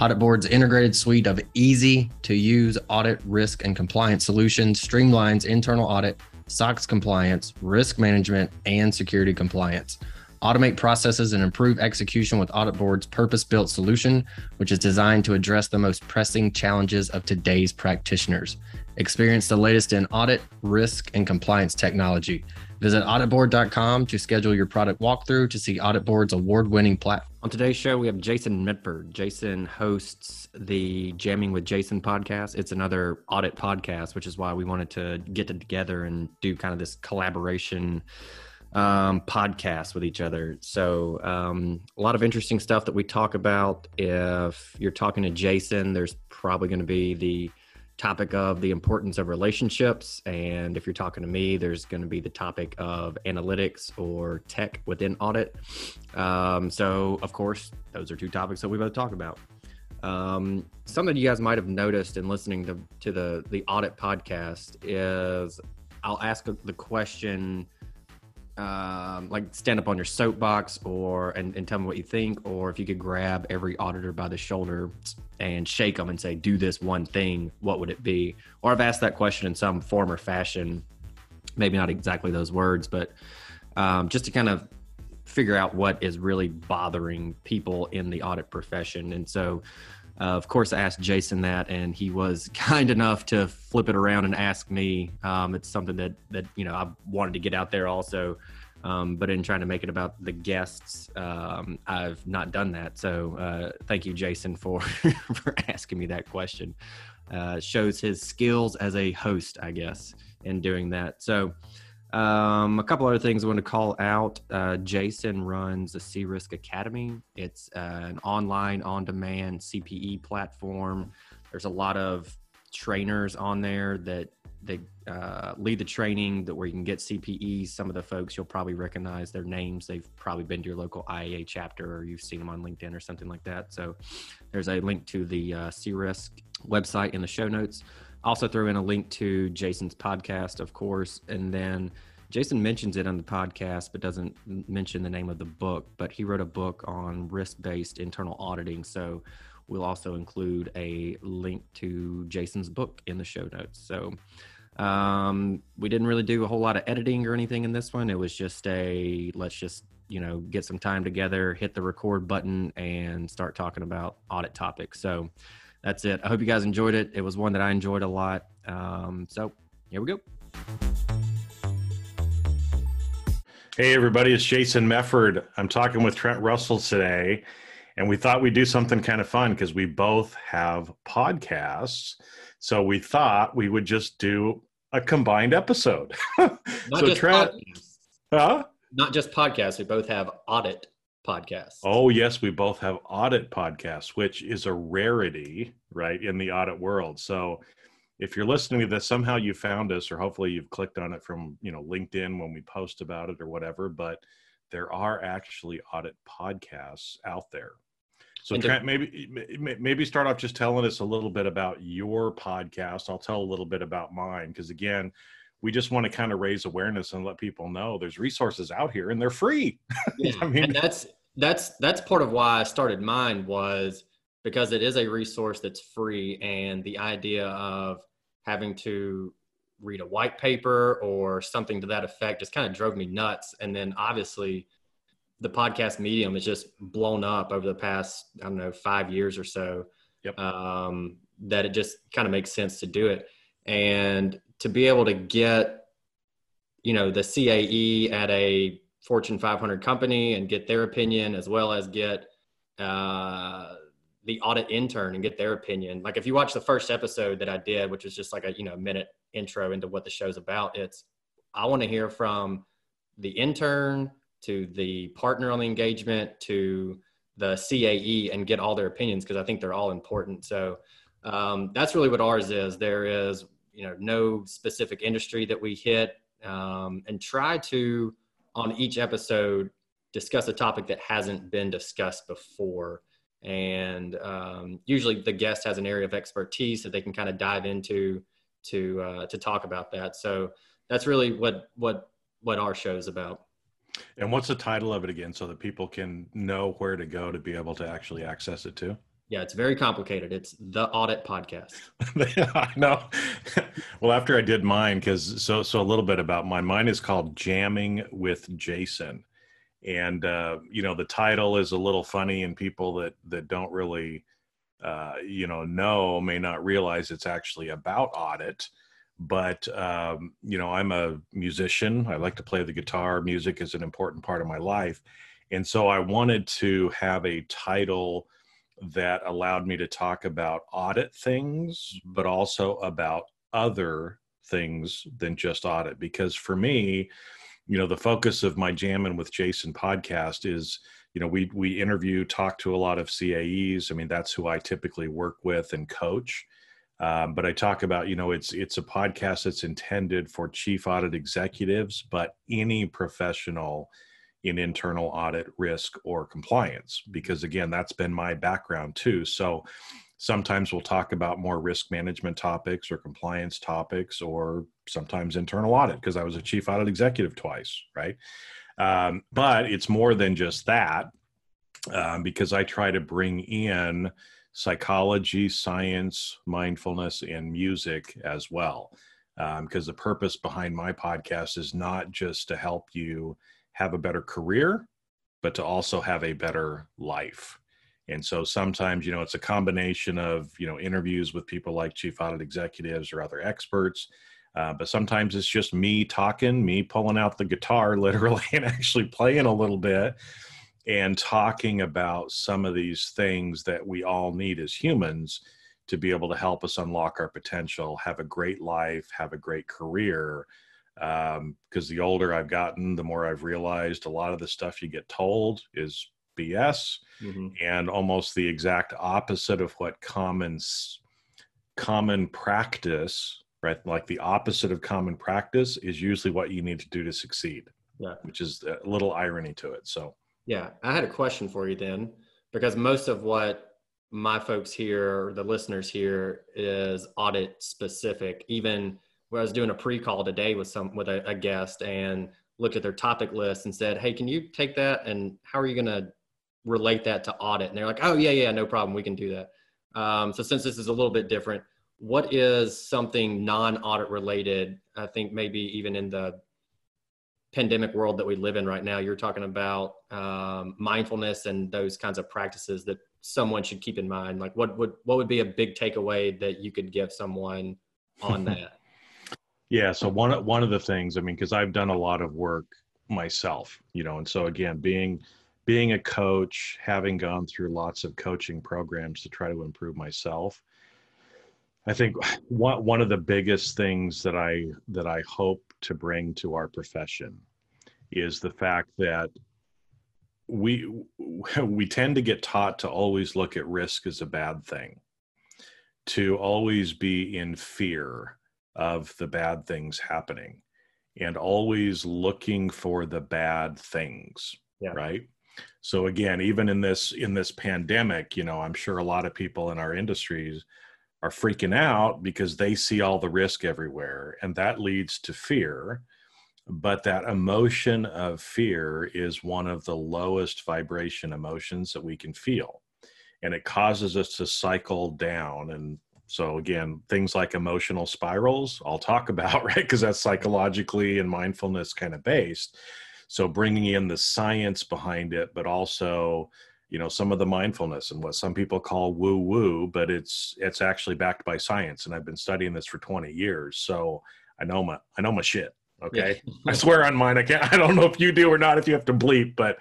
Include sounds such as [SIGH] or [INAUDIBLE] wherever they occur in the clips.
AuditBoard's integrated suite of easy to use audit, risk, and compliance solutions streamlines internal audit, SOX compliance, risk management, and security compliance. Automate processes and improve execution with AuditBoard's purpose built solution, which is designed to address the most pressing challenges of today's practitioners. Experience the latest in audit, risk, and compliance technology. Visit auditboard.com to schedule your product walkthrough to see AuditBoard's award winning platform. On today's show, we have Jason Mefford. Jason hosts the Jamming with Jason podcast. It's another audit podcast, which is why we wanted to get together and do kind of this collaboration um, podcast with each other. So, um, a lot of interesting stuff that we talk about. If you're talking to Jason, there's probably going to be the topic of the importance of relationships. And if you're talking to me, there's going to be the topic of analytics or tech within audit. Um, so, of course, those are two topics that we both talk about. Um, something you guys might have noticed in listening to, to the, the audit podcast is I'll ask the question um, like stand up on your soapbox or and, and tell me what you think or if you could grab every auditor by the shoulder and shake them and say do this one thing what would it be? Or i've asked that question in some form or fashion maybe not exactly those words but um, just to kind of figure out what is really bothering people in the audit profession. And so uh, of course, I asked Jason that, and he was [LAUGHS] kind enough to flip it around and ask me. Um, it's something that that you know I wanted to get out there also, um, but in trying to make it about the guests, um, I've not done that. So uh, thank you, Jason, for [LAUGHS] for asking me that question. Uh, shows his skills as a host, I guess, in doing that. So. Um, a couple other things I want to call out. Uh, Jason runs the cRisk Academy. It's uh, an online, on-demand CPE platform. There's a lot of trainers on there that they uh, lead the training that where you can get CPEs. Some of the folks you'll probably recognize their names. They've probably been to your local IIA chapter or you've seen them on LinkedIn or something like that. So there's a link to the uh, cRisk website in the show notes also throw in a link to Jason's podcast, of course, and then Jason mentions it on the podcast, but doesn't mention the name of the book. But he wrote a book on risk-based internal auditing, so we'll also include a link to Jason's book in the show notes. So um, we didn't really do a whole lot of editing or anything in this one. It was just a let's just you know get some time together, hit the record button, and start talking about audit topics. So that's it. I hope you guys enjoyed it. It was one that I enjoyed a lot. Um, so here we go. Hey, everybody, it's Jason Mefford. I'm talking with Trent Russell today, and we thought we'd do something kind of fun because we both have podcasts. So we thought we would just do a combined episode. [LAUGHS] Not so just Trent, podcasts. Huh? Not just podcasts. We both have audit podcasts. Oh, yes, we both have audit podcasts, which is a rarity, right, in the audit world. So if you're listening to this, somehow you found us, or hopefully you've clicked on it from, you know, LinkedIn when we post about it or whatever, but there are actually audit podcasts out there. So Trent, maybe maybe start off just telling us a little bit about your podcast. I'll tell a little bit about mine because again, we just want to kind of raise awareness and let people know there's resources out here and they're free. [LAUGHS] Yeah. I mean, and that's that's that's part of why I started mine was because it is a resource that's free, and the idea of having to read a white paper or something to that effect just kind of drove me nuts. And then obviously, the podcast medium has just blown up over the past I don't know five years or so. Yep. Um, that it just kind of makes sense to do it, and to be able to get you know the CAE at a Fortune 500 company and get their opinion as well as get uh, the audit intern and get their opinion. Like if you watch the first episode that I did, which is just like a you know minute intro into what the show's about, it's I want to hear from the intern to the partner on the engagement to the CAE and get all their opinions because I think they're all important. So um, that's really what ours is. There is you know no specific industry that we hit um, and try to on each episode discuss a topic that hasn't been discussed before and um, usually the guest has an area of expertise that they can kind of dive into to uh, to talk about that so that's really what what what our show is about and what's the title of it again so that people can know where to go to be able to actually access it too yeah, it's very complicated. It's the audit podcast. [LAUGHS] I know. well, after I did mine, because so so a little bit about mine. Mine is called Jamming with Jason, and uh, you know the title is a little funny, and people that that don't really uh, you know know may not realize it's actually about audit. But um, you know, I'm a musician. I like to play the guitar. Music is an important part of my life, and so I wanted to have a title that allowed me to talk about audit things, but also about other things than just audit. Because for me, you know, the focus of my Jamming with Jason podcast is, you know, we we interview, talk to a lot of CAEs. I mean, that's who I typically work with and coach. Um, but I talk about, you know, it's it's a podcast that's intended for chief audit executives, but any professional in internal audit risk or compliance because again that's been my background too. So sometimes we'll talk about more risk management topics or compliance topics or sometimes internal audit because i was a chief audit executive twice right? Um, but it's more than just that um, because i try to bring in psychology science mindfulness and music as well because um, the purpose behind my podcast is not just to help you have a better career, but to also have a better life. And so sometimes, you know, it's a combination of, you know, interviews with people like chief audit executives or other experts. Uh, but sometimes it's just me talking, me pulling out the guitar [LAUGHS] literally and actually playing a little bit and talking about some of these things that we all need as humans to be able to help us unlock our potential, have a great life, have a great career, because um, the older I've gotten, the more I've realized a lot of the stuff you get told is BS mm-hmm. and almost the exact opposite of what common common practice, right? Like the opposite of common practice is usually what you need to do to succeed. Yeah, which is a little irony to it. So, yeah, I had a question for you then, because most of what my folks here, the listeners here, is audit specific, even where I was doing a pre-call today with some with a, a guest and looked at their topic list and said, "Hey, can you take that and how are you going to relate that to audit?" And they're like, "Oh yeah, yeah, no problem, we can do that." Um, so since this is a little bit different, what is something non-audit related? I think maybe even in the pandemic world that we live in right now, you're talking about um, mindfulness and those kinds of practices that someone should keep in mind. Like, what would what would be a big takeaway that you could give someone on [LAUGHS] that? Yeah. So one one of the things, I mean, because I've done a lot of work myself, you know, and so again, being being a coach, having gone through lots of coaching programs to try to improve myself, I think one one of the biggest things that I that I hope to bring to our profession is the fact that we [LAUGHS] we tend to get taught to always look at risk as a bad thing, to always be in fear of the bad things happening and always looking for the bad things yeah. right so again even in this in this pandemic you know i'm sure a lot of people in our industries are freaking out because they see all the risk everywhere and that leads to fear but that emotion of fear is one of the lowest vibration emotions that we can feel and it causes us to cycle down and so again, things like emotional spirals, I'll talk [LAUGHS] about, right? Because that's psychologically and mindfulness kind of based. So bringing in the science behind it, but also, you know, some of the mindfulness and what some people call woo woo, but it's it's actually backed by science. And I've been studying this for 20 years, so I know my I know my shit. Okay, [LAUGHS] I swear on mine. I can't. I don't know if you do or not. If you have to bleep, but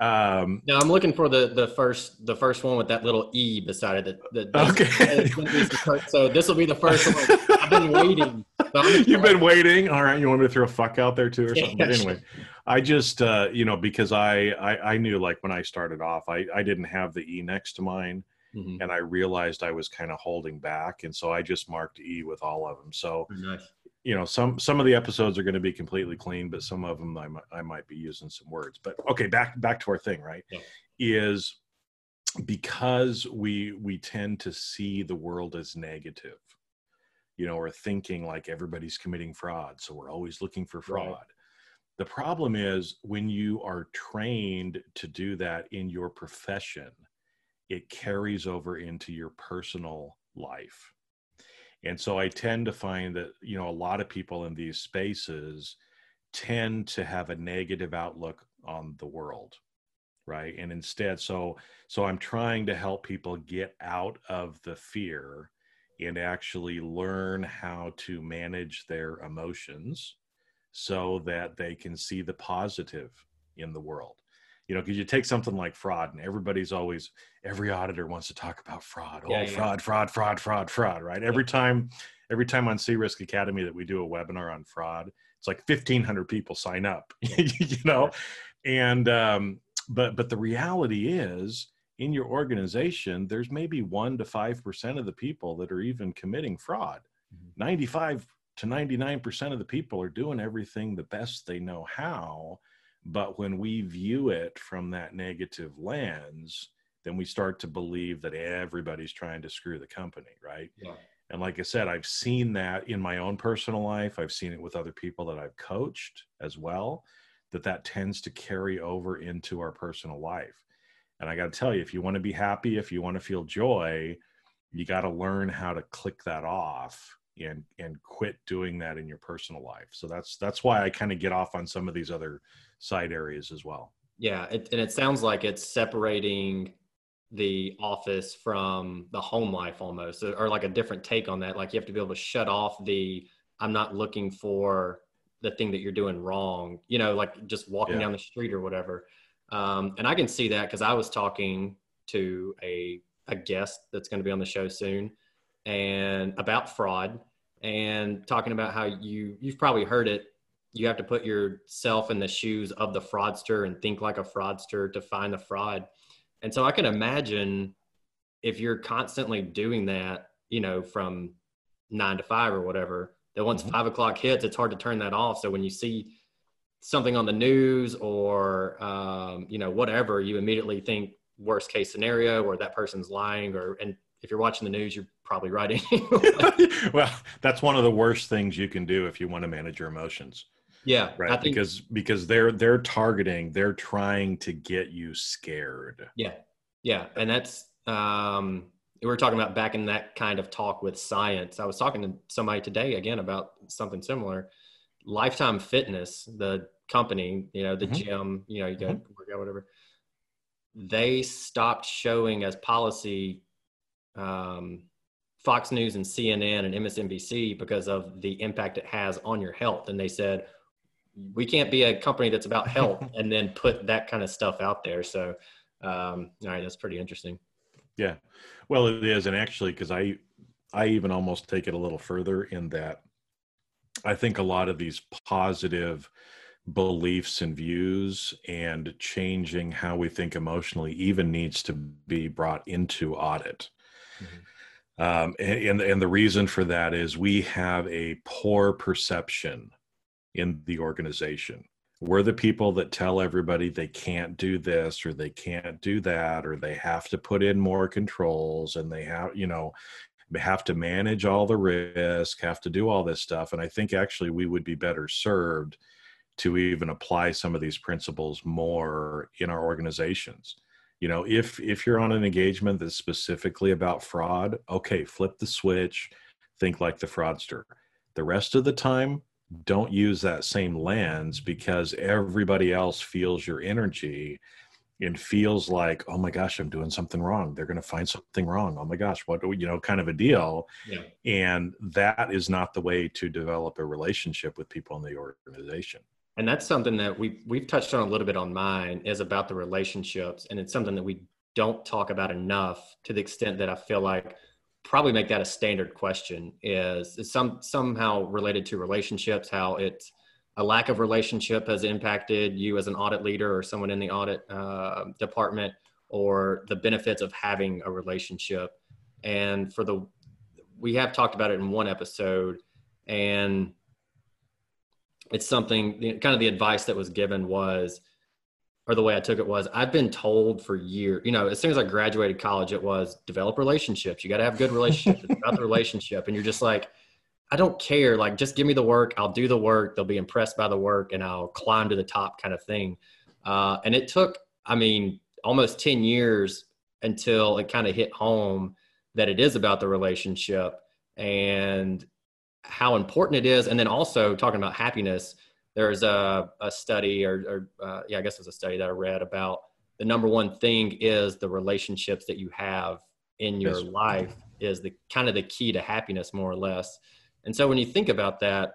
Um, No, I'm looking for the the first the first one with that little e beside it. That, that Okay. [LAUGHS] so this will be the first one. I've been waiting. So [LAUGHS] You've been waiting. All right. You want me to throw a fuck out there too or something? But Yeah, anyway, I just, uh, you know, because I, I, I knew like when I started off, I, I didn't have the E next to mine Mhm. and I realized I was kind of holding back. And so I just marked E with all of them. So, Nice. you know, some, some of the episodes are going to be completely clean, but some of them I might, I might be using some words, but okay. Back, back to our thing, right. Yeah. Is because we, we tend to see the world as negative you know, or thinking like everybody's committing fraud. So we're always looking for Right. The problem is when you are trained to do that in your profession, it carries over into your personal life. And so I tend to find that, you know, a lot of people in these spaces tend to have a negative outlook on the world right and instead so so i'm trying to help people get out of the fear and actually learn how to manage their emotions so that they can see the positive in the world. You know because you take something like fraud and everybody's always every auditor wants to talk about fraud. Oh Yeah, yeah. fraud fraud fraud fraud fraud right? Every time every time on cRisk Academy that we do a webinar on fraud it's like 1500 people sign up [LAUGHS] you know? And um but but the reality is in your organization there's maybe 1 to 5% of the people that are even committing fraud. Mhm. 95 to 99% of the people are doing everything the best they know how but when we view it from that negative lens then we start to believe that everybody's trying to screw the company right Yeah. and like I said, I've seen that in my own personal life. I've seen it with other people that I've coached as well, that that tends to carry over into our personal life. And I got to tell you, if you want to be happy, if you want to feel joy, you got to learn how to click that off and and quit doing that in your personal life. So that's that's why I kind of get off on some of these other side areas as well. Yeah, it, and it sounds like it's separating the office from the home life almost, or like a different take on that. Like you have to be able to shut off the "I'm not looking for the thing that you're doing wrong," you know, like just walking Yeah. down the street or whatever. Um, and I can see that because I was talking to a a guest that's going to be on the show soon, and about fraud, and talking about how you you've probably heard it you have to put yourself in the shoes of the fraudster and think like a fraudster to find the fraud. And so I can imagine if you're constantly doing that, you know, from nine to five or whatever, that once Mhm. five o'clock hits, it's hard to turn that off. So when you see something on the news or, um, you know, whatever, you immediately think worst case scenario or that person's lying or, and if you're watching the news, you're probably right [LAUGHS] anyway. [LAUGHS] well, that's one of the worst things you can do if you want to manage your emotions. yeah. right think, because because they're they're targeting they're trying to get you scared Yeah, yeah, and that's um, we were talking about back in that kind of talk with science. I was talking to somebody today again about something similar. Lifetime Fitness, the company, you know, the Mhm. gym, you know, you go work out, whatever. They stopped showing as policy um, Fox News and CNN and MSNBC because of the impact it has on your health. And they said, we can't be a company that's about [LAUGHS] health and then put that kind of stuff out there. So, um, all right, that's pretty interesting. yeah well it is and actually because i i even almost take it a little further in that i think a lot of these positive beliefs and views and changing how we think emotionally even needs to be brought into audit Um, and, and the reason for that is we have a poor perception in the organization. We're the people that tell everybody they can't do this or they can't do that or they have to put in more controls and they have you know have to manage all the risk, have to do all this stuff. And I think actually we would be better served to even apply some of these principles more in our organizations you know if if you're on an engagement that's specifically about fraud okay flip the switch think like the fraudster. The rest of the time don't use that same lens because everybody else feels your energy and feels like oh my gosh i'm doing something wrong. They're going to find something wrong. Oh my gosh what you know kind of a deal. Yeah. and that is not the way to develop a relationship with people in the organization and that's something that we we've touched on a little bit on mine is about the relationships. And it's something that we don't talk about enough to the extent that i feel like probably make that a standard question is, is some somehow related to relationships how it's a lack of relationship has impacted you as an audit leader or someone in the audit uh, department or the benefits of having a relationship. And for the we have talked about it in one episode. And it's something kind of the advice that was given was or the way I took it was I've been told for years, you know, as soon as I graduated college, it was develop relationships. You got to have good relationships. it's about the relationship. And you're just like, I don't care. Like, just give me the work. I'll do the work. They'll be impressed by the work and I'll climb to the top kind of thing. Uh, and it took, I mean, almost 10 years until it kind of hit home that it is about the relationship and how important it is. And then also talking about happiness there's a, a study or, or uh, yeah, I guess it was a study that I read about the number one thing is the relationships that you have in your yes. life is the kind of the key to happiness more or less. And so when you think about that,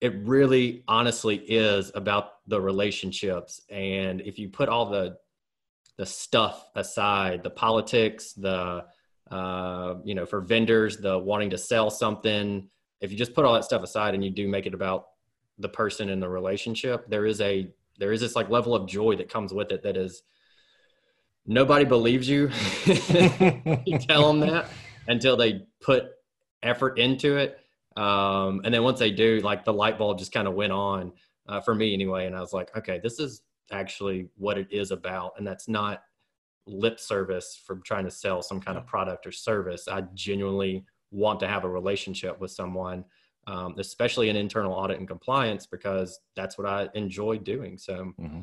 it really honestly is about the relationships. And if you put all the the stuff aside, the politics, the uh, you know, for vendors, the wanting to sell something, if you just put all that stuff aside and you do make it about the person in the relationship there is a there is this like level of joy that comes with it that is nobody believes you. [LAUGHS] You tell them that until they put effort into it. Um, and then once they do like the light bulb just kind of went on uh, for me anyway and i was like okay this is actually what it is about and that's not lip service from trying to sell some kind of product or service. I genuinely want to have a relationship with someone um, especially in internal audit and compliance, because that's what I enjoy doing. So, mm-hmm.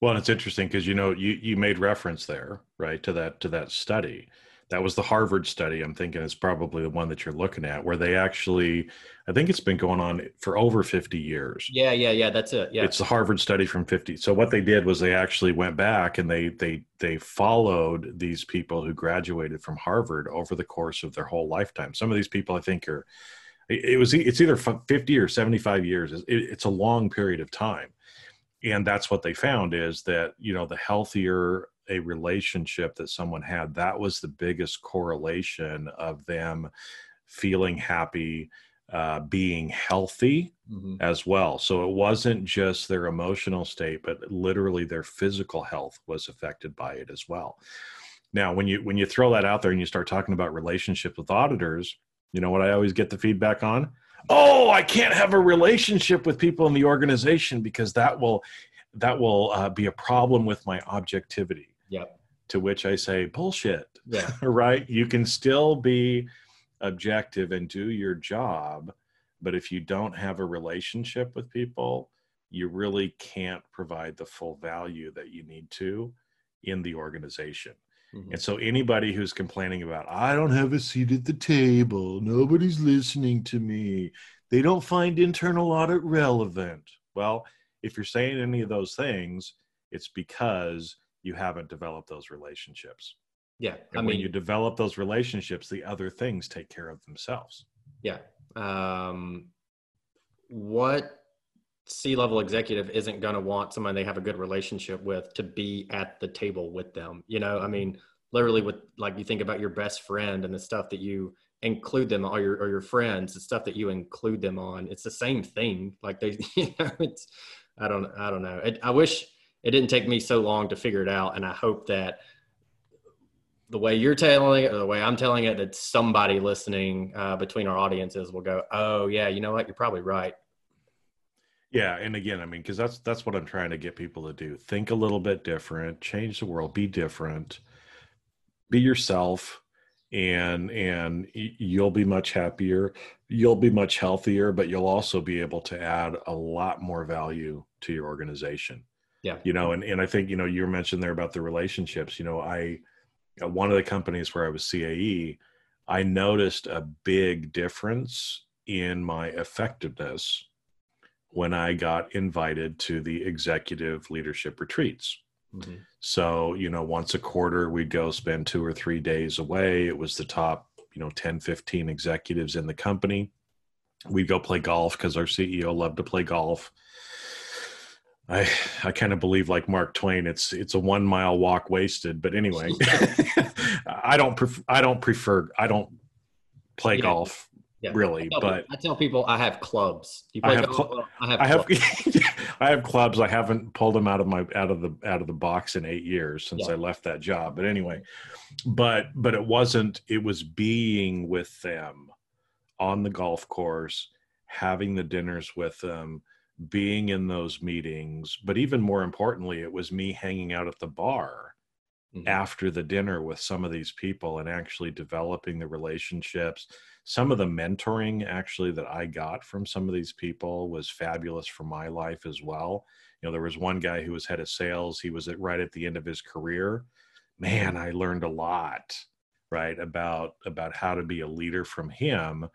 well, and it's interesting because you know you you made reference there, right, to that to that study. That was the Harvard study. I'm thinking is probably the one that you're looking at, where they actually, I think it's been going on for over 50 years. Yeah, yeah, yeah. That's it. Yeah, it's the Harvard study from 50. So what they did was they actually went back and they they they followed these people who graduated from Harvard over the course of their whole lifetime. Some of these people, I think, are it was it's either 50 or 75 years it's a long period of time and that's what they found is that you know the healthier a relationship that someone had that was the biggest correlation of them feeling happy uh, being healthy mm-hmm. as well so it wasn't just their emotional state but literally their physical health was affected by it as well now when you when you throw that out there and you start talking about relationships with auditors you know what I always get the feedback on? Oh, I can't have a relationship with people in the organization because that will that will uh, be a problem with my objectivity. Yep. To which I say bullshit. Yeah. [LAUGHS] right. You can still be objective and do your job, but if you don't have a relationship with people, you really can't provide the full value that you need to in the organization. Mm-hmm. And so anybody who's complaining about, I don't have a seat at the table, nobody's listening to me, they don't find internal audit relevant. Well, if you're saying any of those things, it's because you haven't developed those relationships. Yeah. And I when you develop those relationships, the other things take care of themselves. Yeah. Um, what C level executive isn't going to want someone they have a good relationship with to be at the table with them. You know, I mean, literally with like you think about your best friend and the stuff that you include them or your or your friends, the stuff that you include them on. It's the same thing. Like they, [LAUGHS] you know, it's I don't I don't know. It, I wish it didn't take me so long to figure it out, and I hope that the way you're telling it or the way I'm telling it, that somebody listening uh, between our audiences will go, "Oh yeah, you know what? You're probably right." Yeah, and again, I mean, because that's that's what I'm trying to get people to do. Think a little bit different, change the world, be different, be yourself, and and you'll be much happier. You'll be much healthier, but you'll also be able to add a lot more value to your organization. Yeah, you know, and and I think you know you mentioned there about the relationships. You know, I one of the companies where I was CAE, I noticed a big difference in my effectiveness when I got invited to the executive leadership retreats. Mm-hmm. So, you know, once a quarter, we'd go spend two or three days away. It was the top, you know, 10, 15 executives in the company. We'd go play golf because our CEO loved to play golf. I I kind of believe like Mark Twain. It's it's a one mile walk wasted. But anyway, [LAUGHS] [LAUGHS] I don't pref- I don't prefer I don't play yeah. golf yeah. really. I but I tell people I have clubs. You play I have golf? Cl- I have I have, [LAUGHS] I have clubs. I haven't pulled them out of my out of the out of the box in eight years since yeah. I left that job. But anyway, but but it wasn't. It was being with them on the golf course, having the dinners with them being in those meetings, but even more importantly, it was me hanging out at the bar mm-hmm. after the dinner with some of these people and actually developing the relationships. Some of the mentoring actually that I got from some of these people was fabulous for my life as well. You know, there was one guy who was head of sales, he was at right at the end of his career. Man, I learned a lot, right, about about how to be a leader from him.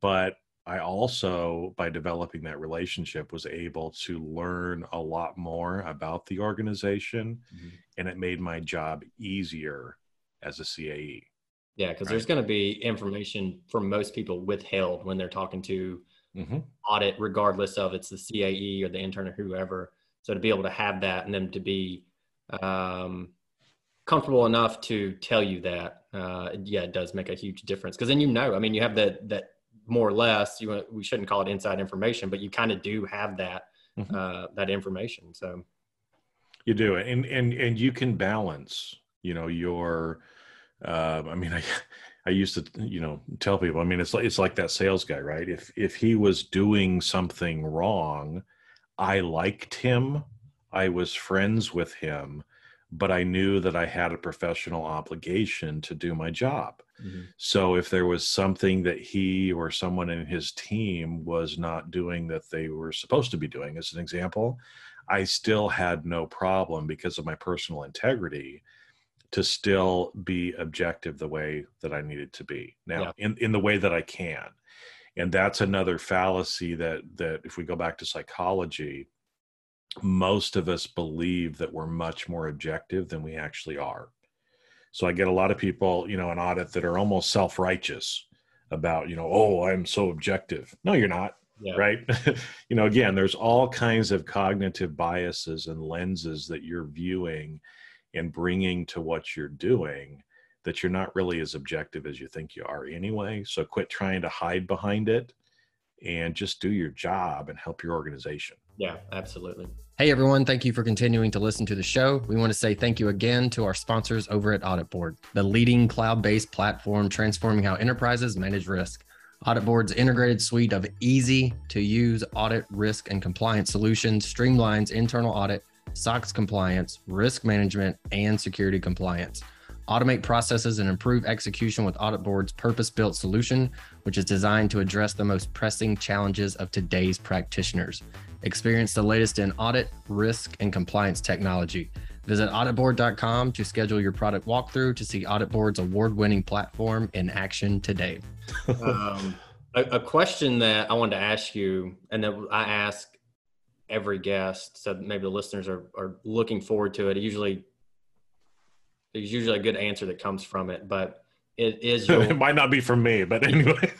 But I also, by developing that relationship, was able to learn a lot more about the organization, mm-hmm. and it made my job easier as a CAE. Yeah, because right? there's going to be information from most people withheld when they're talking to mm-hmm. audit, regardless of it's the CAE or the intern or whoever. So to be able to have that and them to be um, comfortable enough to tell you that, uh, yeah, it does make a huge difference. Because then you know, I mean, you have that that more or less you we shouldn't call it inside information but you kind of do have that mm-hmm. uh, that information so you do and and and you can balance you know your uh, i mean [LAUGHS] i i used to you know tell people i mean it's like it's like that sales guy right if if he was doing something wrong i liked him i was friends with him but I knew that I had a professional obligation to do my job. Mm-hmm. So if there was something that he or someone in his team was not doing that they were supposed to be doing, as an example, I still had no problem because of my personal integrity to still be objective the way that I needed to be. Now, yeah. in, in the way that I can. And that's another fallacy that that if we go back to psychology, most of us believe that we're much more objective than we actually are. So I get a lot of people, you know, in audit that are almost self-righteous about, you know, oh, I'm so objective. No, you're not. Yeah. Right. [LAUGHS] you know, again, there's all kinds of cognitive biases and lenses that you're viewing and bringing to what you're doing that you're not really as objective as you think you are anyway. So quit trying to hide behind it and just do your job and help your organization. Yeah, absolutely. Hey everyone, thank you for continuing to listen to the show. We want to say thank you again to our sponsors over at AuditBoard, the leading cloud based platform transforming how enterprises manage risk. AuditBoard's integrated suite of easy to use audit, risk, and compliance solutions streamlines internal audit, SOX compliance, risk management, and security compliance automate processes and improve execution with AuditBoard's purpose built solution, which is designed to address the most pressing challenges of today's practitioners. Experience the latest in audit, risk, and compliance technology. Visit auditboard.com to schedule your product walkthrough to see AuditBoard's award winning platform in action today. um, a, a, question that I wanted to ask you, and that I ask every guest, so maybe the listeners are, are looking forward to it. Usually there's usually a good answer that comes from it, but it is [LAUGHS] your, it might not be from me, but anyway.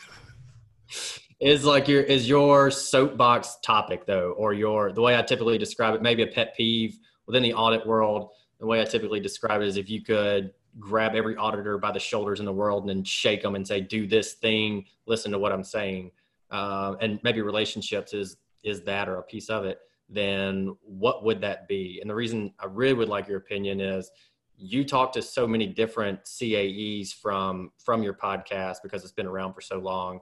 [LAUGHS] is like your is your soapbox topic though, or your the way I typically describe it, maybe a pet peeve within the audit world. The way I typically describe it is if you could grab every auditor by the shoulders in the world and then shake them and say, "Do this thing. Listen to what I'm saying." Uh, and maybe relationships is is that or a piece of it. Then what would that be? And the reason I really would like your opinion is you talk to so many different CAEs from from your podcast because it's been around for so long,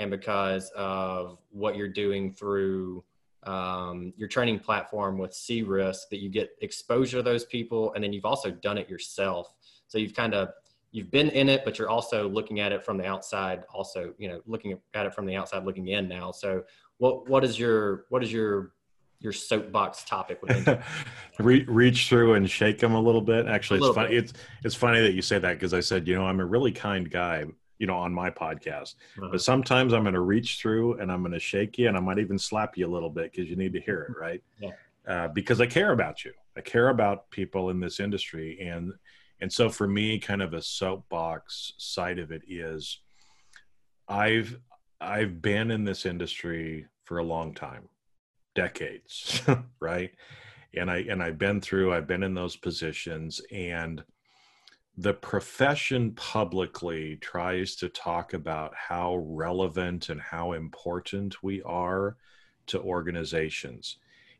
and because of what you're doing through um, your training platform with cRisk, that you get exposure to those people, and then you've also done it yourself. So you've kind of you've been in it, but you're also looking at it from the outside. Also, you know, looking at it from the outside, looking in now. So what what is your what is your your soapbox topic [LAUGHS] Re- reach through and shake them a little bit actually it's funny bit. it's it's funny that you say that because i said you know i'm a really kind guy you know on my podcast uh-huh. but sometimes i'm going to reach through and i'm going to shake you and i might even slap you a little bit because you need to hear it right yeah. uh, because i care about you i care about people in this industry and and so for me kind of a soapbox side of it is i've i've been in this industry for a long time decades, [LAUGHS] right? And I and I've been through, I've been in those positions and the profession publicly tries to talk about how relevant and how important we are to organizations.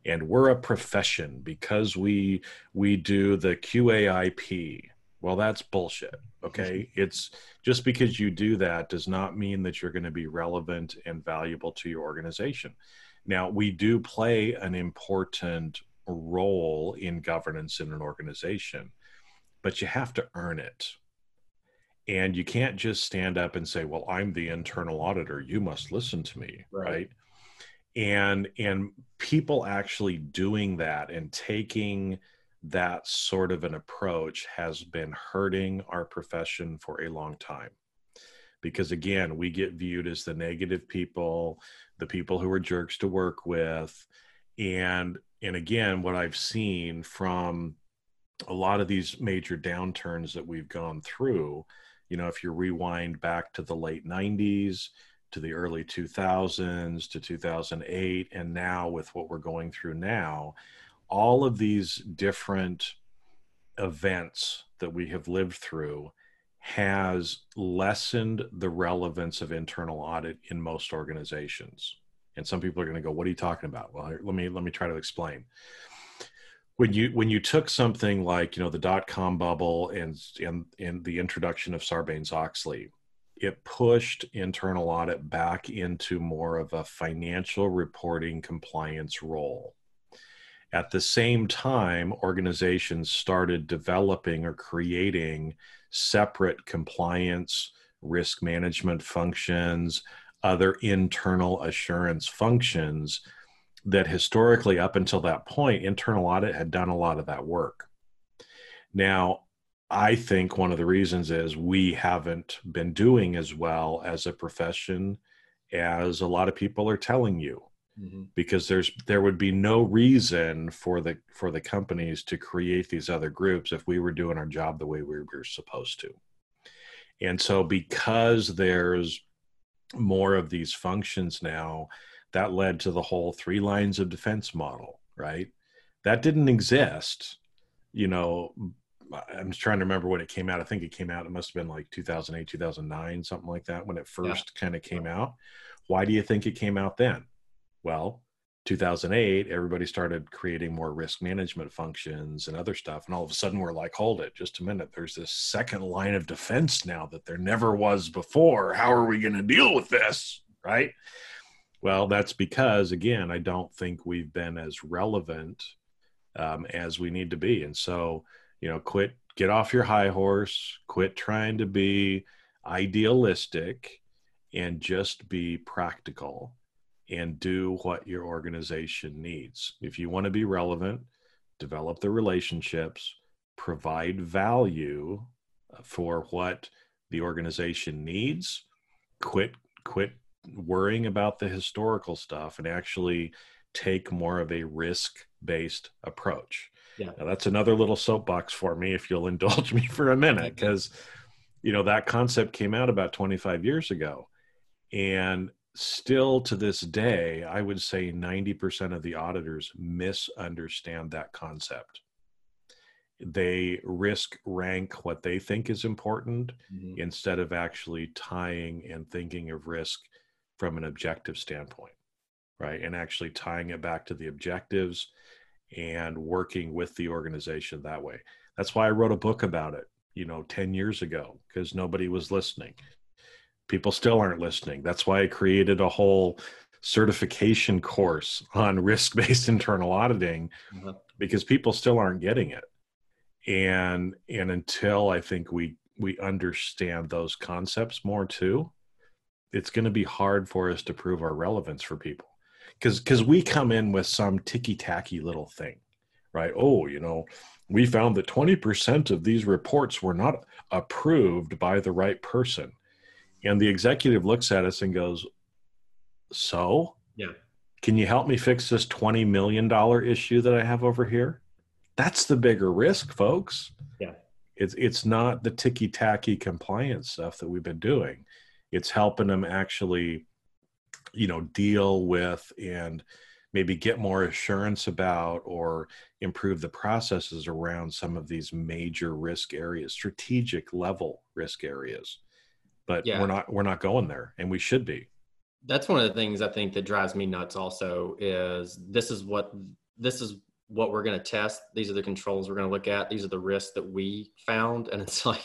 And we're a profession because we we do the QAIP well that's bullshit okay? [LAUGHS] It's just because you do that does not mean that you're going to be relevant and valuable to your organization. Now we do play an important role in governance in an organization but you have to earn it. And you can't just stand up and say well i'm the internal auditor. You must listen to me right, right? and and people actually doing that and taking that sort of an approach has been hurting our profession for a long time. Because again we get viewed as the negative people the people who are jerks to work with. And and again what i've seen from a lot of these major downturns that we've gone through you know if you rewind back to the late 90s to the early 2000s to 2008 and now with what we're going through now all of these different events that we have lived through has lessened the relevance of internal audit in most organizations. And some people are going to go what are you talking about? Well let me let me try to explain when you when you took something like you know the dot com bubble and and and the introduction of sarbanes oxley it pushed internal audit back into more of a financial reporting compliance role. At the same time, organizations started developing or creating separate compliance, risk management functions, other internal assurance functions that historically, up until that point, internal audit had done a lot of that work. Now, I think one of the reasons is we haven't been doing as well as a profession as a lot of people are telling you. Mm-hmm. Because there's there would be no reason for the for the companies to create these other groups if we were doing our job the way we were supposed to. And so because there's more of these functions now, that led to the whole three lines of defense model, right? That didn't exist, you know, I'm just trying to remember when it came out. I think it came out, it must have been like 2008, 2009, something like that, when it first yeah. kind of came out. Why do you think it came out then? Well, 2008, everybody started creating more risk management functions and other stuff. And all of a sudden, we're like, hold it, just a minute. There's this second line of defense now that there never was before. How are we going to deal with this? Right. Well, that's because, again, I don't think we've been as relevant um, as we need to be. And so, you know quit get off your high horse quit trying to be idealistic and just be practical and do what your organization needs if you want to be relevant develop the relationships provide value for what the organization needs quit quit worrying about the historical stuff and actually take more of a risk based approach yeah. Now, that's another little soapbox for me, if you'll [LAUGHS] indulge me for a minute, because, you know, that concept came out about 25 years ago. And still to this day, I would say 90% of the auditors misunderstand that concept. They risk rank what they think is important mm-hmm. instead of actually tying and thinking of risk from an objective standpoint, right? And actually tying it back to the objectives and working with the organization that way. That's why I wrote a book about it, you know, 10 years ago, because nobody was listening. People still aren't listening. That's why I created a whole certification course on [LAUGHS] risk based internal auditing mm-hmm. because people still aren't getting it. And and until I think we we understand those concepts more too, it's going to be hard for us to prove our relevance for people because because we come in with some ticky tacky little thing, right? Oh, you know, we found that twenty percent of these reports were not approved by the right person, and the executive looks at us and goes, "So, yeah, can you help me fix this twenty million dollar issue that I have over here?" That's the bigger risk, folks. Yeah. It's it's not the ticky tacky compliance stuff that we've been doing. It's helping them actually you know deal with and maybe get more assurance about or improve the processes around some of these major risk areas strategic level risk areas. But yeah. we're not we're not going there and we should be. That's one of the things i think that drives me nuts also is this is what this is what we're going to test. These are the controls we're going to look at. These are the risks that we found. And it's [LAUGHS] like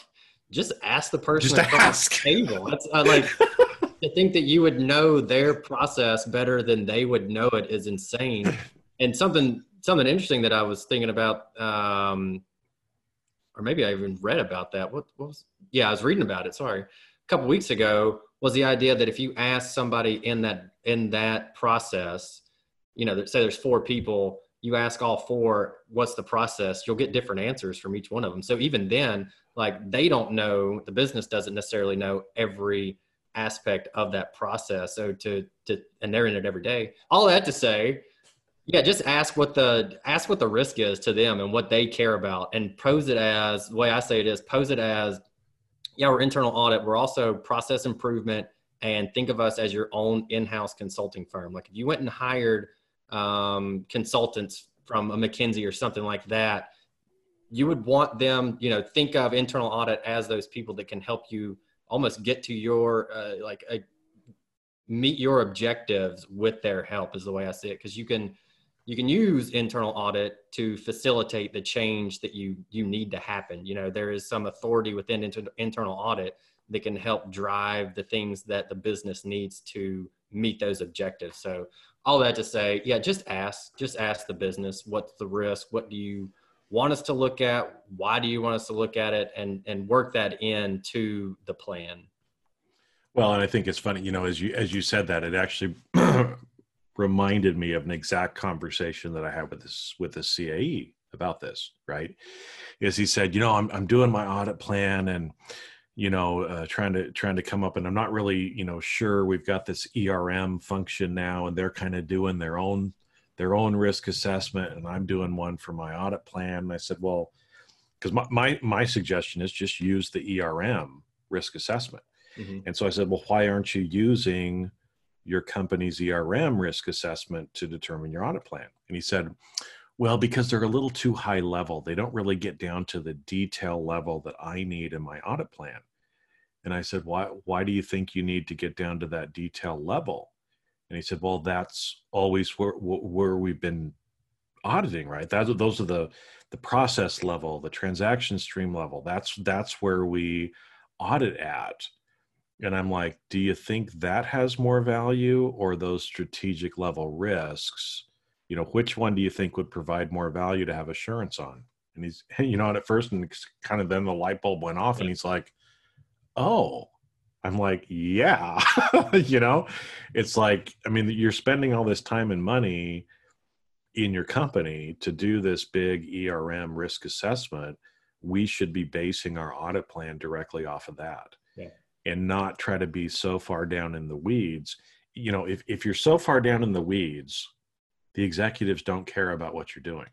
just ask the person just ask. the table that's uh, like [LAUGHS] to think that you would know their process better than they would know it is insane. And something something interesting that I was thinking about, um, or maybe I even read about that. What, what was? Yeah, I was reading about it. Sorry, a couple weeks ago was the idea that if you ask somebody in that in that process, you know, say there's four people, you ask all four, what's the process? You'll get different answers from each one of them. So even then, like they don't know, the business doesn't necessarily know every aspect of that process. So to to and they're in it every day. All that to say, yeah, just ask what the ask what the risk is to them and what they care about, and pose it as the way I say it is pose it as, yeah, we're internal audit. We're also process improvement, and think of us as your own in-house consulting firm. Like if you went and hired um, consultants from a McKinsey or something like that, you would want them, you know, think of internal audit as those people that can help you almost get to your uh, like a, meet your objectives with their help is the way I see it because you can you can use internal audit to facilitate the change that you you need to happen. You know, there is some authority within inter, internal audit that can help drive the things that the business needs to meet those objectives. So all that to say, yeah, just ask, just ask the business, what's the risk? What do you want us to look at? Why do you want us to look at it? And and work that into the plan. Well and i think it's funny you know as you as you said that it actually [CLEARS THROAT] reminded me of an exact conversation that i had with this with the CAE about this right? Is he said you know i'm, I'm doing my audit plan and you know uh, trying to trying to come up and i'm not really you know sure we've got this erm function now and they're kind of doing their own their own risk assessment and I'm doing one for my audit plan. And I said, well, because my, my, my suggestion is just use the ERM risk assessment. Mm-hmm. And so I said, well, why aren't you using your company's ERM risk assessment to determine your audit plan? And he said, well, because they're a little too high level. They don't really get down to the detail level that I need in my audit plan. And I said, why, why do you think you need to get down to that detail level? And he said, well, that's always where, where we've been auditing, right? That's, those are the, the process level, the transaction stream level. That's, that's where we audit at. And I'm like, do you think that has more value or those strategic level risks? You know, which one do you think would provide more value to have assurance on? And he's, [LAUGHS] you know, and at first, and kind of then the light bulb went off, and he's like, oh, I'm like, yeah, [LAUGHS] you know, it's like, I mean, you're spending all this time and money in your company to do this big ERM risk assessment. We should be basing our audit plan directly off of that yeah. and not try to be so far down in the weeds. You know, if, if you're so far down in the weeds, the executives don't care about what you're doing.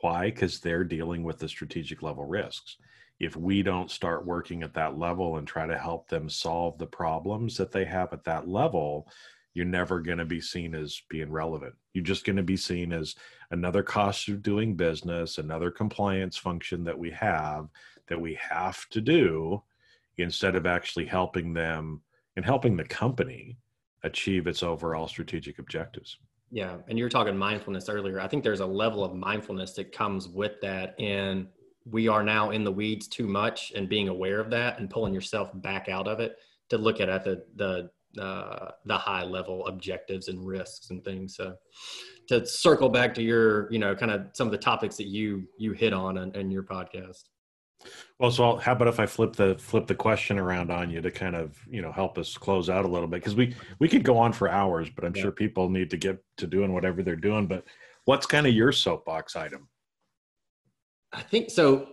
Why? Because they're dealing with the strategic level risks if we don't start working at that level and try to help them solve the problems that they have at that level, you're never going to be seen as being relevant. You're just going to be seen as another cost of doing business, another compliance function that we have that we have to do instead of actually helping them and helping the company achieve its overall strategic objectives. Yeah, and you were talking mindfulness earlier. I think there's a level of mindfulness that comes with that and we are now in the weeds too much and being aware of that and pulling yourself back out of it to look at, at the the uh, the high level objectives and risks and things. So to circle back to your, you know, kind of some of the topics that you you hit on in, in your podcast. Well, so I'll, how about if I flip the flip the question around on you to kind of you know help us close out a little bit because we we could go on for hours, but I'm yeah. sure people need to get to doing whatever they're doing. But what's kind of your soapbox item? I think so.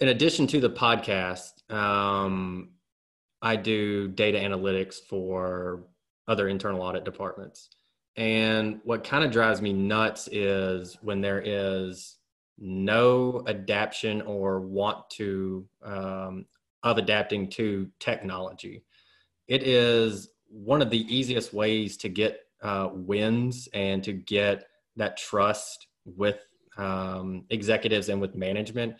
In addition to the podcast, um, I do data analytics for other internal audit departments. And what kind of drives me nuts is when there is no adaptation or want to um, of adapting to technology. It is one of the easiest ways to get uh, wins and to get that trust with um, executives and with management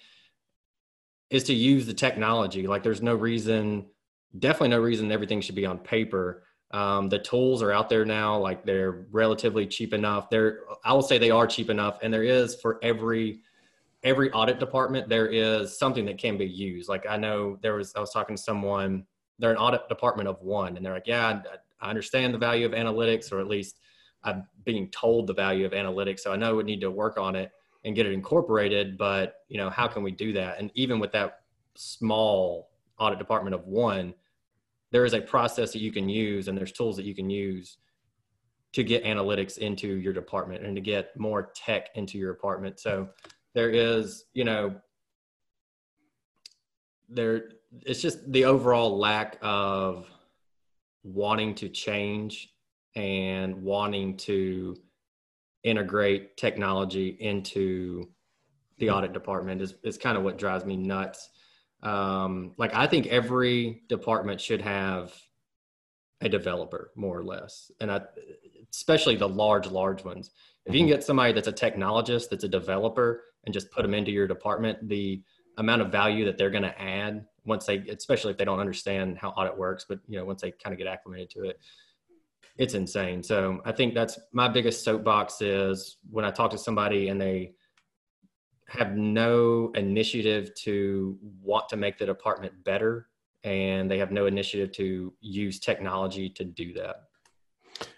is to use the technology. Like there's no reason, definitely no reason everything should be on paper. Um, the tools are out there now, like they're relatively cheap enough. They're, I will say they are cheap enough, and there is for every every audit department there is something that can be used. Like I know there was, I was talking to someone, they're an audit department of one, and they're like, yeah, I, I understand the value of analytics, or at least I'm being told the value of analytics, so I know we need to work on it and get it incorporated. But you know, how can we do that? And even with that small audit department of one, there is a process that you can use, and there's tools that you can use to get analytics into your department and to get more tech into your department. So there is, you know, there it's just the overall lack of wanting to change and wanting to integrate technology into the audit department is, is kind of what drives me nuts. Um, like I think every department should have a developer more or less. And I, especially the large, large ones. If you can mm-hmm. get somebody that's a technologist, that's a developer and just put them into your department, the amount of value that they're going to add once they, especially if they don't understand how audit works, but you know, once they kind of get acclimated to it, it's insane. So I think that's my biggest soapbox is when I talk to somebody and they have no initiative to want to make the department better and they have no initiative to use technology to do that.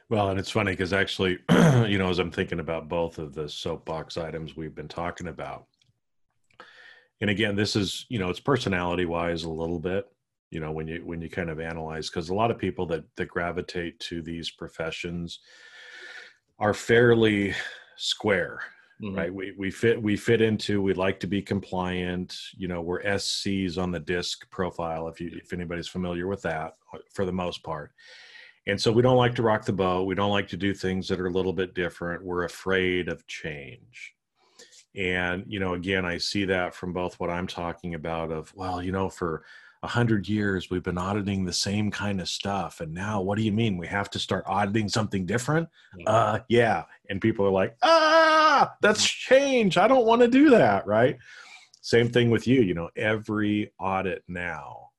Well, and it's funny because actually, [CLEARS THROAT] you know, as I'm thinking about both of the soapbox items we've been talking about, and again, this is, you know, it's personality wise a little bit, you know when you when you kind of analyze because a lot of people that that gravitate to these professions are fairly square mm-hmm. right? We we fit we fit into we like to be compliant you know we're scs on the disc profile if you if anybody's familiar with that for the most part. And so we don't like to rock the boat we don't like to do things that are a little bit different we're afraid of change. And you know again i see that from both what i'm talking about of well you know for a hundred years we've been auditing the same kind of stuff and now what do you mean? We have to start auditing something different? Yeah. uh yeah. And people are like ah that's change i don't want to do that right? Same thing with you you know every audit now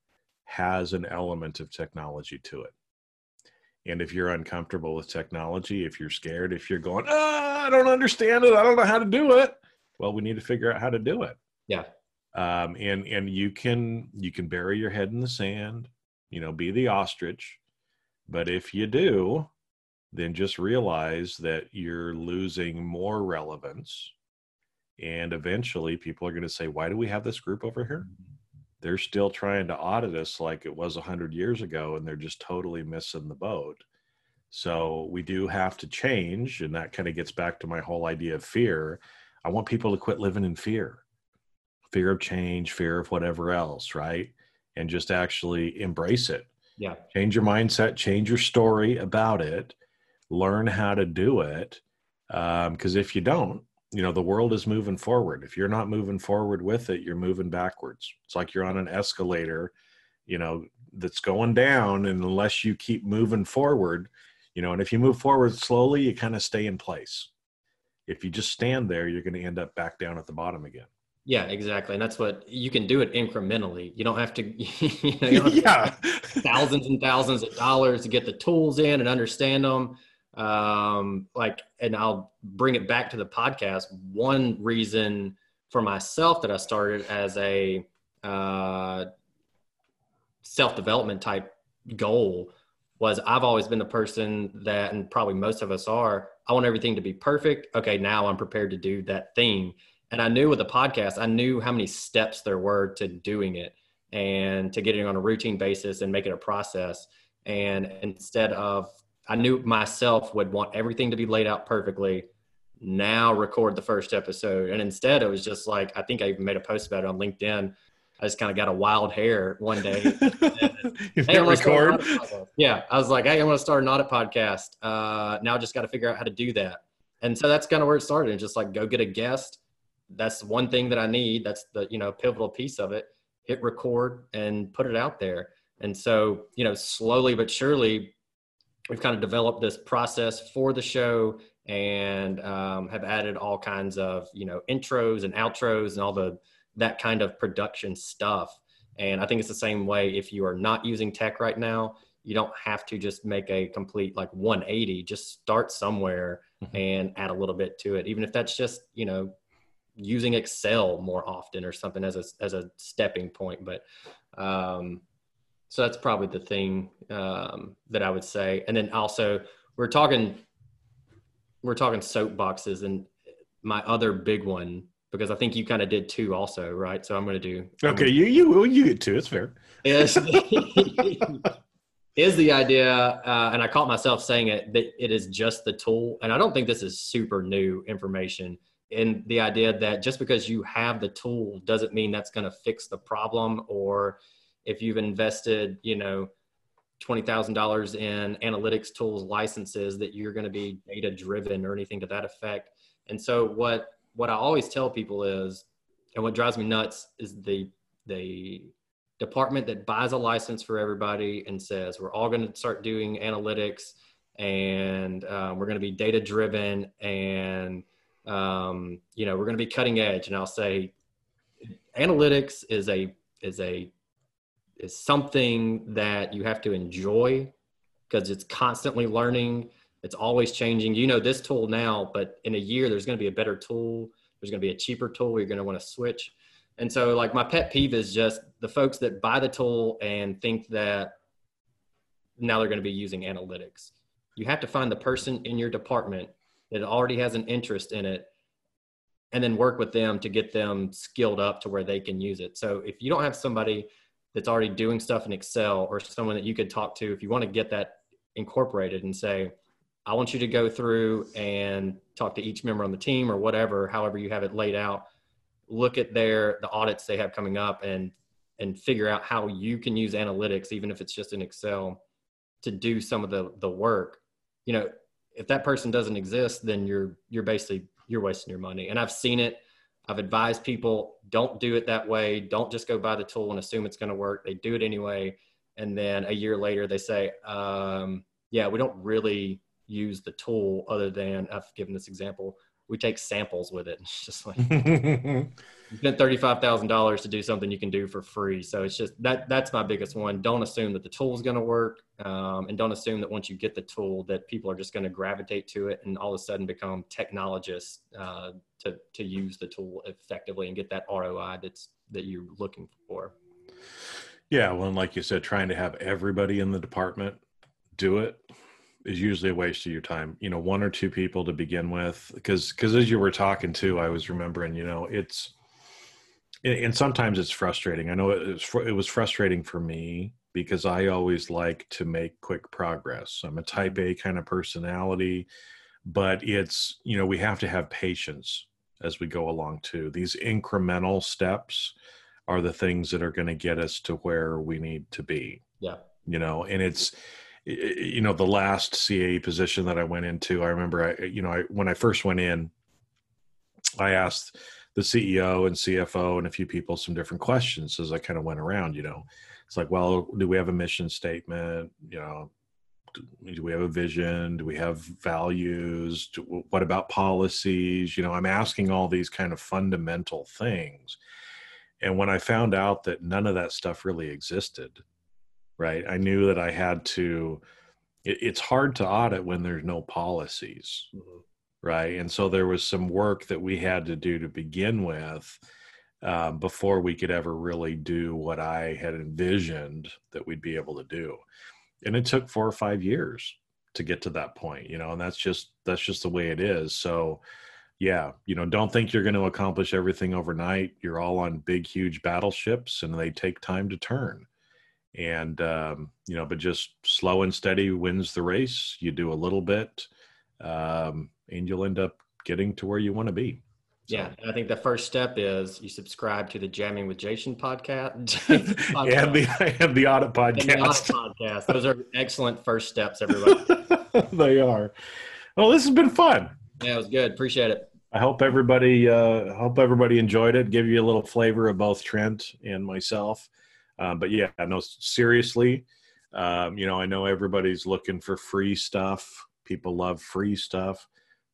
has an element of technology to it. And if you're uncomfortable with technology if you're scared if you're going ah i don't understand it. I don't know how to do it. Well we need to figure out how to do it. Yeah um, and and you can you can bury your head in the sand you know be the ostrich. But if you do then just realize that you're losing more relevance. And eventually people are going to say why do we have this group over here? They're still trying to audit us like it was 100 years ago and they're just totally missing the boat. So we do have to change and that kind of gets back to my whole idea of fear. I want people to quit living in fear fear of change, fear of whatever else, right? And just actually embrace it. Yeah. Change your mindset, change your story about it, learn how to do it. Because um, if you don't, you know, the world is moving forward. If you're not moving forward with it, you're moving backwards. It's like you're on an escalator, you know, that's going down. And unless you keep moving forward, you know, and if you move forward slowly, you kind of stay in place. If you just stand there, you're going to end up back down at the bottom again. Yeah, exactly. And that's what you can do it incrementally. You don't have to, [LAUGHS] you know, you yeah. thousands and thousands of dollars to get the tools in and understand them. Um, like, and I'll bring it back to the podcast. One reason for myself that I started as a uh, self development type goal was I've always been the person that, and probably most of us are, I want everything to be perfect. Okay, now I'm prepared to do that thing and I knew with the podcast, I knew how many steps there were to doing it and to getting on a routine basis and make it a process. And instead of, I knew myself would want everything to be laid out perfectly. Now record the first episode. And instead, it was just like, I think I even made a post about it on LinkedIn. I just kind of got a wild hair one day. [LAUGHS] hey, record. Yeah. I was like, hey, I want to start an audit podcast. Uh, now I just got to figure out how to do that. And so that's kind of where it started. And just like go get a guest that's one thing that I need. That's the, you know, pivotal piece of it. Hit record and put it out there. And so, you know, slowly but surely, we've kind of developed this process for the show and um, have added all kinds of you know intros and outros and all the that kind of production stuff. And I think it's the same way if you are not using tech right now, you don't have to just make a complete like 180. Just start somewhere mm-hmm. and add a little bit to it, even if that's just you know using Excel more often or something as a as a stepping point. But um, so that's probably the thing um, that I would say. And then also we're talking we're talking soapboxes and my other big one because I think you kind of did two also, right? So I'm going to do. Okay, gonna, you you you get two. It's fair. Is the, [LAUGHS] is the idea, uh, and I caught myself saying it that it is just the tool, and I don't think this is super new information. In the idea that just because you have the tool doesn't mean that's going to fix the problem, or if you've invested, you know, twenty thousand dollars in analytics tools licenses, that you're going to be data driven or anything to that effect. And so what what I always tell people is, and what drives me nuts is the the department that buys a license for everybody and says we're all going to start doing analytics and um, we're going to be data driven and um, you know we're going to be cutting edge and i'll say analytics is a is a is something that you have to enjoy because it's constantly learning. It's always changing. You know this tool now but in a year there's going to be a better tool. There's going to be a cheaper tool. You're going to want to switch. And so like my pet peeve is just the folks that buy the tool and think that now they're going to be using analytics. You have to find the person in your department that already has an interest in it and then work with them to get them skilled up to where they can use it so if you don't have somebody that's already doing stuff in excel or someone that you could talk to if you want to get that incorporated and say I want you to go through and talk to each member on the team or whatever, however you have it laid out. Look at their the audits they have coming up and and figure out how you can use analytics, even if it's just in Excel, to do some of the the work. You know, if that person doesn't exist, then you're you're basically you're wasting your money. And I've seen it. I've advised people don't do it that way. Don't just go buy the tool and assume it's going to work. They do it anyway, and then a year later they say, um, "Yeah, we don't really use the tool other than I've given this example. We take samples with it. [LAUGHS] It's just like [LAUGHS] you spent thirty five thousand dollars to do something you can do for free. So it's just that that's my biggest one. Don't assume that the tool is going to work, um, and don't assume that once you get the tool that people are just going to gravitate to it and all of a sudden become technologists uh, to to use the tool effectively and get that ROI that's that you're looking for. Yeah, well, and like you said, trying to have everybody in the department do it is usually a waste of your time you know one or two people to begin with because because as you were talking too i was remembering you know it's and sometimes it's frustrating. I know it was, it was frustrating for me because i always like to make quick progress. I'm a type a kind of personality but it's you know we have to have patience as we go along too. These incremental steps are the things that are going to get us to where we need to be. Yeah. You know and it's you know the last CAE position that I went into, I remember I you know I when I first went in, I asked the CEO and CFO and a few people some different questions as I kind of went around. You know, it's like, well, do we have a mission statement? You know, do we have a vision? Do we have values? Do, what about policies? You know, I'm asking all these kind of fundamental things. And when I found out that none of that stuff really existed, right? I knew that I had to. It, it's hard to audit when there's no policies, mm-hmm. right? And so there was some work that we had to do to begin with uh, before we could ever really do what I had envisioned that we'd be able to do. And it took four or five years to get to that point, you know, and that's just that's just the way it is. So yeah, you know, don't think you're going to accomplish everything overnight. You're all on big, huge battleships and they take time to turn and um, you know but just slow and steady wins the race. You do a little bit um, and you'll end up getting to where you want to be so. yeah i think the first step is you subscribe to the jamming with jason podcast, [LAUGHS] and the and the audit podcast the audit podcast. Those are excellent first steps everybody. [LAUGHS] They are. Well this has been fun. Yeah it was good. Appreciate it. I hope everybody uh, hope everybody enjoyed it. Give you a little flavor of both Trent and myself. Uh, but yeah, no, seriously, Um, you know, I know everybody's looking for free stuff. People love free stuff.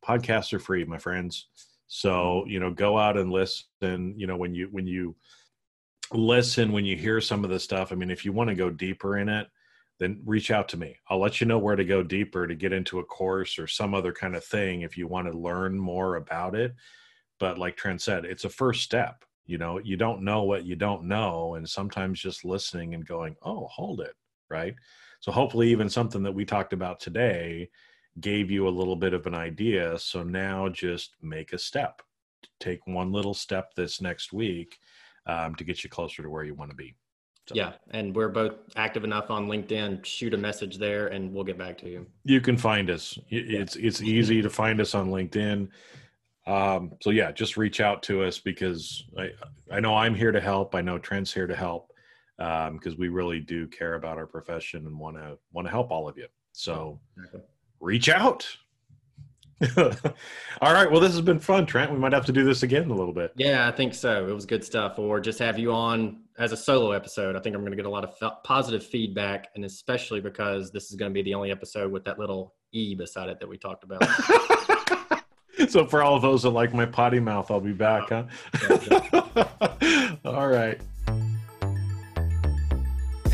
Podcasts are free, my friends. So, you know, go out and listen. You know, when you when you listen, when you hear some of the stuff, I mean, if you want to go deeper in it, then reach out to me. I'll let you know where to go deeper to get into a course or some other kind of thing if you want to learn more about it. But like Trent said, it's a first step. You know, you don't know what you don't know. And sometimes just listening and going, oh, hold it. Right. So hopefully, even something that we talked about today gave you a little bit of an idea. So now just make a step. Take one little step this next week um, to get you closer to where you want to be. So. Yeah, and we're both active enough on LinkedIn. Shoot a message there, and we'll get back to you. You can find us. It's it's [LAUGHS] easy to find us on LinkedIn. Um, so yeah, just reach out to us because I I know I'm here to help. I know Trent's here to help because um, we really do care about our profession and want to want to help all of you. So reach out. [LAUGHS] All right. Well, this has been fun, Trent. We might have to do this again a little bit. Yeah, I think so. It was good stuff. Or just have you on as a solo episode. I think I'm going to get a lot of positive feedback, and especially because this is going to be the only episode with that little E beside it that we talked about. [LAUGHS] [LAUGHS] so, for all of those that like my potty mouth, I'll be back, huh? [LAUGHS] all right.